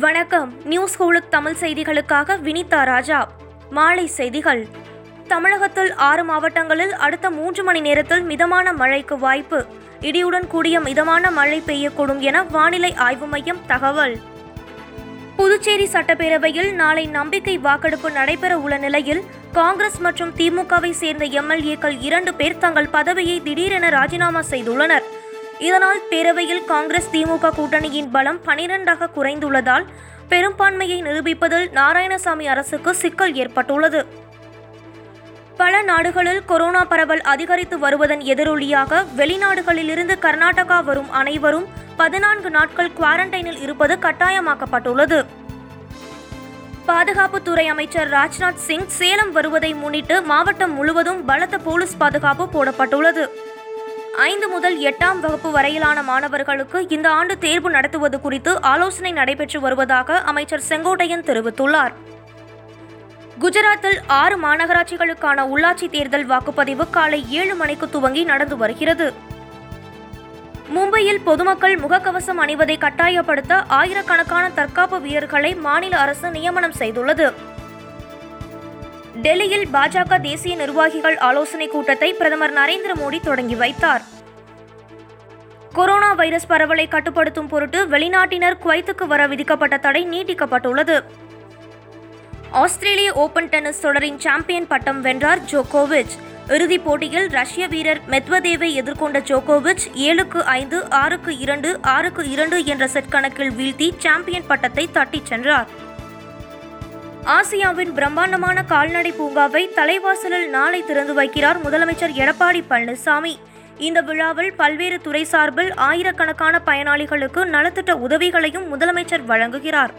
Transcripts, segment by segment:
வணக்கம். நியூஸ் ஹோலுக் தமிழ் செய்திகளுக்காக வினிதா ராஜா. மாலை செய்திகள். தமிழகத்தில் ஆறு மாவட்டங்களில் அடுத்த மூன்று மணி நேரத்தில் மிதமான மழைக்கு வாய்ப்பு. இடியுடன் கூடிய மிதமான மழை பெய்யக்கூடும் என வானிலை ஆய்வு மையம் தகவல். புதுச்சேரி சட்டப்பேரவையில் நாளை நம்பிக்கை வாக்கெடுப்பு நடைபெற உள்ள நிலையில் காங்கிரஸ் மற்றும் திமுகவை சேர்ந்த எம்எல்ஏக்கள் இரண்டு பேர் தங்கள் பதவியை திடீரென ராஜினாமா செய்துள்ளனர். இதனால் பேரவையில் காங்கிரஸ் திமுக கூட்டணியின் பலம் பனிரெண்டாக குறைந்துள்ளதால் பெரும்பான்மையை நிரூபிப்பதில் நாராயணசாமி அரசுக்கு சிக்கல் ஏற்பட்டுள்ளது. பல நாடுகளில் கொரோனா பரவல் அதிகரித்து வருவதன் எதிரொலியாக வெளிநாடுகளிலிருந்து கர்நாடகா வரும் அனைவரும் பதினான்கு நாட்கள் குவாரண்டைனில் இருப்பது கட்டாயமாக்கப்பட்டுள்ளது. பாதுகாப்புத்துறை அமைச்சர் ராஜ்நாத் சிங் சேலம் வருவதை முன்னிட்டு மாவட்டம் முழுவதும் பலத்த போலீஸ் பாதுகாப்பு போடப்பட்டுள்ளது. ஐந்து முதல் எட்டாம் வகுப்பு வரையிலான மாணவர்களுக்கு இந்த ஆண்டு தேர்வு நடத்துவது குறித்து ஆலோசனை நடைபெற்று வருவதாக அமைச்சர் செங்கோட்டையன் தெரிவித்துள்ளார். குஜராத்தில் ஆறு மாநகராட்சிகளுக்கான உள்ளாட்சி தேர்தல் வாக்குப்பதிவு காலை ஏழு மணிக்கு துவங்கி நடந்து வருகிறது. மும்பையில் பொதுமக்கள் முகக்கவசம் அணிவதை கட்டாயப்படுத்த ஆயிரக்கணக்கான தற்காப்பு வீரர்களை மாநில அரசு நியமனம் செய்துள்ளது. டெல்லியில் பாஜக தேசிய நிர்வாகிகள் ஆலோசனைக் கூட்டத்தை பிரதமர் நரேந்திர மோடி தொடங்கி வைத்தார். கொரோனா வைரஸ் பரவலை கட்டுப்படுத்தும் பொருட்டு வெளிநாட்டினர் குவைத்துக்கு வர விதிக்கப்பட்ட தடை நீட்டிக்கப்பட்டுள்ளது. ஆஸ்திரேலிய ஓபன் டென்னிஸ் தொடரின் சாம்பியன் பட்டம் வென்றார் ஜோகோவிச். இறுதிப் போட்டியில் ரஷ்ய வீரர் மெத்வதேவை எதிர்கொண்ட ஜோகோவிச் ஏழுக்கு ஐந்து ஆறுக்கு இரண்டு ஆறுக்கு இரண்டு என்ற செட் கணக்கில் வீழ்த்தி சாம்பியன் பட்டத்தை தட்டிச் சென்றார். ஆசியாவின் பிரம்மாண்டமான கால்நடை பூங்காவை தலைவாசலில் நாளை திறந்து வைக்கிறார் முதலமைச்சர் எடப்பாடி பழனிசாமி. இந்த விழாவில் பல்வேறு துறை சார்பில் ஆயிரக்கணக்கான பயனாளிகளுக்கு நலத்திட்ட உதவிகளையும் முதலமைச்சர் வழங்குகிறார்.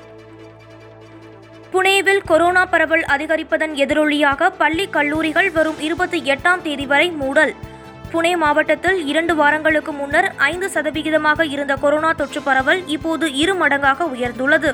புனேவில் கொரோனா பரவல் அதிகரிப்பதன் எதிரொலியாக பள்ளி கல்லூரிகள் வரும் இருபத்தி எட்டாம் தேதி வரை மூடல். புனே மாவட்டத்தில் இரண்டு வாரங்களுக்கு முன்னர் ஐந்து சதவிகிதமாக இருந்த கொரோனா தொற்று பரவல் இப்போது இரு மடங்காக உயர்ந்துள்ளது.